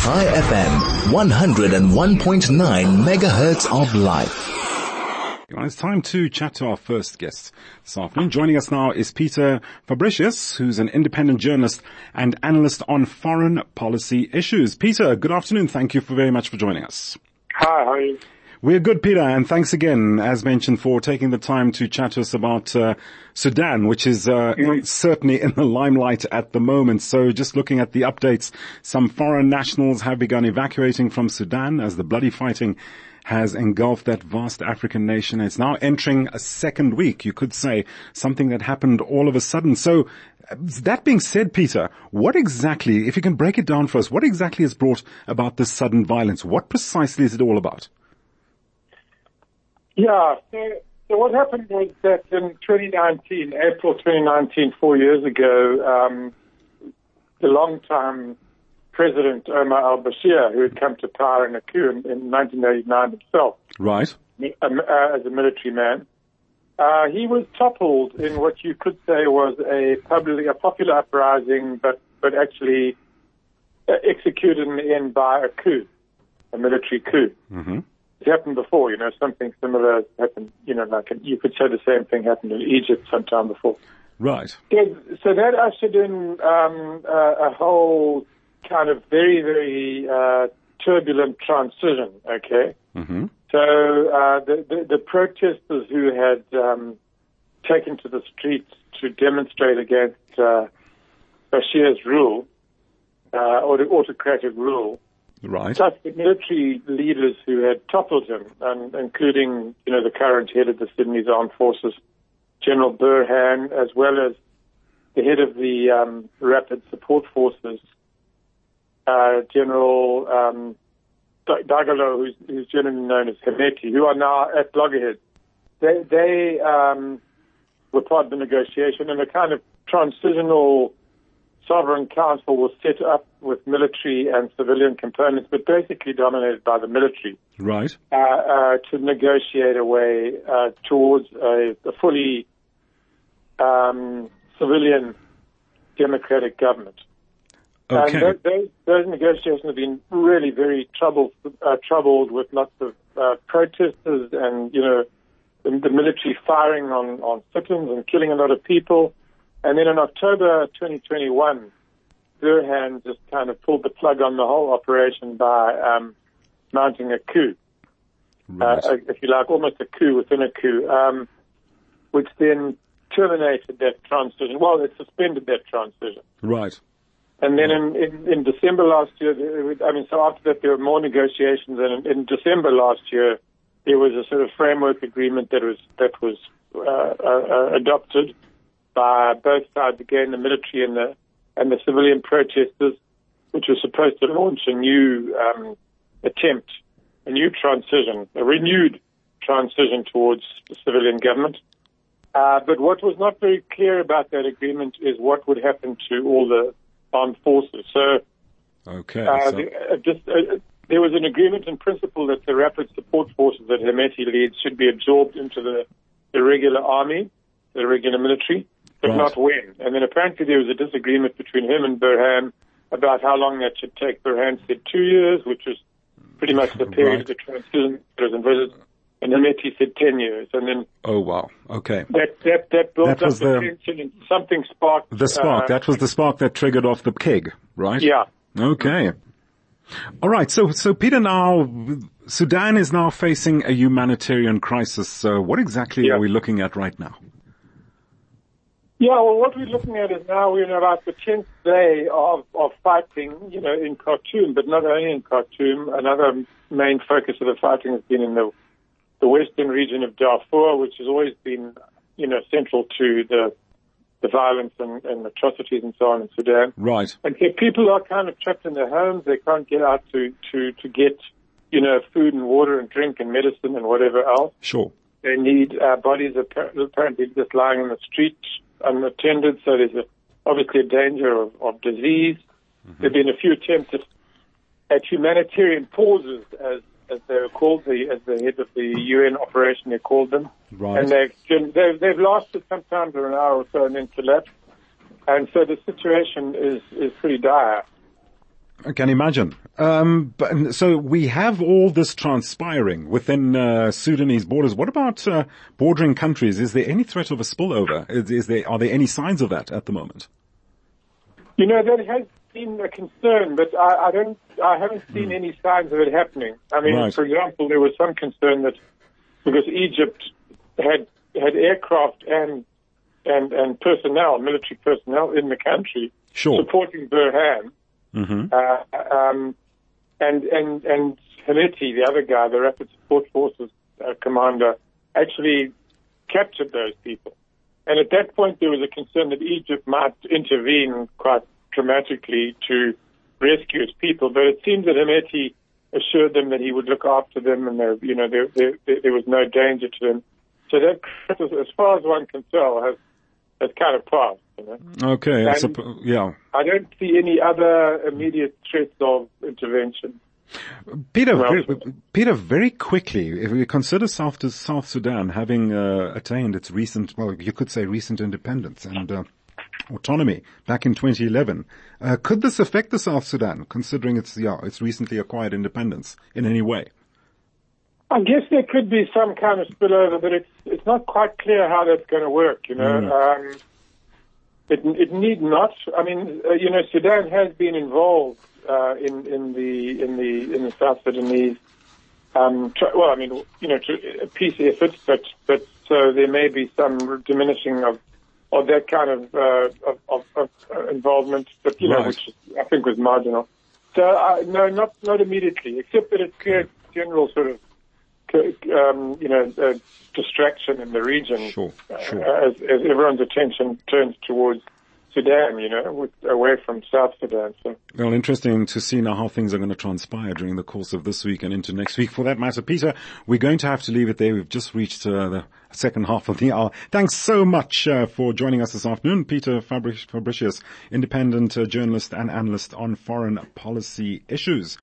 High FM, 101.9 megahertz of life. Well, it's time to chat to our first guest this afternoon. Joining us now is Peter Fabricius, who's an independent journalist and analyst on foreign policy issues. Peter, good afternoon. Thank you for very much for joining us. Hi, how are you? We're good, Peter, and thanks again, as mentioned, for taking the time to chat to us about uh, Sudan, which is uh, mm-hmm. certainly in the limelight at the moment. So just looking at the updates, some foreign nationals have begun evacuating from Sudan as the bloody fighting has engulfed that vast African nation. It's now entering a second week, you could say, something that happened all of a sudden. So that being said, Peter, what exactly, if you can break it down for us, what exactly has brought about this sudden violence? What precisely is it all about? Yeah, so, so what happened was that in 2019, April 2019, four years ago, um, the long-time President Omar al-Bashir, who had come to power in a coup in, in 1989 himself. Right. Um, uh, as a military man. Uh, he was toppled in what you could say was a public, a popular uprising, but, but actually uh, executed in the end by a coup, a military coup. Mm-hmm. It happened before, you know, something similar happened, you know, like you could say the same thing happened in Egypt sometime before. Right. so that ushered in um, a whole kind of very, very uh, turbulent transition, okay? Mm-hmm. So uh, the, the, the, protesters who had um, taken to the streets to demonstrate against uh, Bashir's rule, uh, or the autocratic rule, right. plus the military leaders who had toppled him, and including you know the current head of the Sudanese Armed Forces, General Burhan, as well as the head of the um, Rapid Support Forces, uh, General um, Dagalo, who's, who's generally known as Hemeti, who are now at loggerheads. They, they um, were part of the negotiation, and a kind of transitional sovereign council was set up with military and civilian components, but basically dominated by the military. Right. Uh, uh, to negotiate a way uh, towards a, a fully um, civilian democratic government. Okay. And those, those, those negotiations have been really very troubled, uh, troubled with lots of uh, protesters and, you know, the, the military firing on, on citizens and killing a lot of people. And then in October 2021, Burhan just kind of pulled the plug on the whole operation by um, mounting a coup. Right. Uh, if you like, almost a coup within a coup, um, which then terminated that transition. Well, it suspended that transition. Right. And then in, in, in December last year, I mean, so after that there were more negotiations, and in, in December last year, there was a sort of framework agreement that was that was uh, uh, adopted by both sides, again, the military and the and the civilian protesters, which was supposed to launch a new um, attempt, a new transition, a renewed transition towards the civilian government. Uh, but what was not very clear about that agreement is what would happen to all the armed forces. So, okay, uh, so. The, uh, just, uh, there was an agreement in principle that the rapid support forces that Hemeti leads should be absorbed into the, the regular army, the regular military, but right. not when. And then apparently there was a disagreement between him and Burhan about how long that should take. Burhan said two years, which was pretty much the period right. of the transition was envisaged. And Hemeti said 10 years. And then. Oh, wow. Okay. That, that, that built that up was the, the tension and something sparked. The spark. Uh, that was the spark that triggered off the keg, right? Yeah. Okay. All right. So, so Peter, now Sudan is now facing a humanitarian crisis. So, what exactly Yeah. are we looking at right now? Yeah, well, what we're looking at is now we're in about the 10th day of, of fighting, you know, in Khartoum, but not only in Khartoum. Another main focus of the fighting has been in the, the western region of Darfur, which has always been, you know, central to the, the violence and, and atrocities and so on in Sudan. Right. And so people are kind of trapped in their homes. They can't get out to, to, to get, you know, food and water and drink and medicine and whatever else. Sure. They need uh, bodies apparently just lying in the street unattended, so there's a, obviously a danger of, of disease. Mm-hmm. There have been a few attempts at, at humanitarian pauses, as as they were called, the, as the head of the UN operation they called them, Right. and they've, they've they've lasted sometimes for an hour or so and then collapsed, and so the situation is is pretty dire. I can imagine. Um, but so we have all this transpiring within uh, Sudanese borders. What about uh, bordering countries? Is there any threat of a spillover? Is, is, there are there any signs of that at the moment? You know that has been a concern, but I, I don't. I haven't seen mm. any signs of it happening. I mean, right. for example, there was some concern that because Egypt had had aircraft and and and personnel, military personnel in the country sure. supporting Burhan Mm-hmm. Uh, um, and and and Hemeti, the other guy, the Rapid Support Forces uh, commander, actually captured those people. And at that point, there was a concern that Egypt might intervene quite dramatically to rescue its people. But it seems that Hemeti assured them that he would look after them, and there, you know, there, there, there was no danger to them. So that, as far as one can tell, has has kind of passed. You know? Okay, I suppo- yeah. I don't see any other immediate threats of intervention. Peter, very, Peter, very quickly, if we consider South South Sudan having uh, attained its recent, well, you could say recent independence and uh, autonomy back in 2011, uh, could this affect the South Sudan, considering its yeah, its recently acquired independence in any way? I guess there could be some kind of spillover, but it's it's not quite clear how that's going to work. You know, mm. um, it it need not. I mean, uh, you know, Sudan has been involved uh, in in the in the in the South Sudanese. Um, tr- well, I mean, you know, tr- peace efforts, but but so there may be some diminishing of of that kind of uh, of, of, of uh, involvement, but you right. know, which I think was marginal. So uh, no, not not immediately, except that it's creates general sort of um, you know, uh, distraction in the region sure, sure. Uh, as, as, everyone's attention turns towards Sudan, you know, with, away from South Sudan. So. Well, interesting to see now how things are going to transpire during the course of this week and into next week. For that matter, Peter, we're going to have to leave it there. We've just reached uh, the second half of the hour. Thanks so much uh, for joining us this afternoon, Peter Fabricius, independent uh, journalist and analyst on foreign policy issues.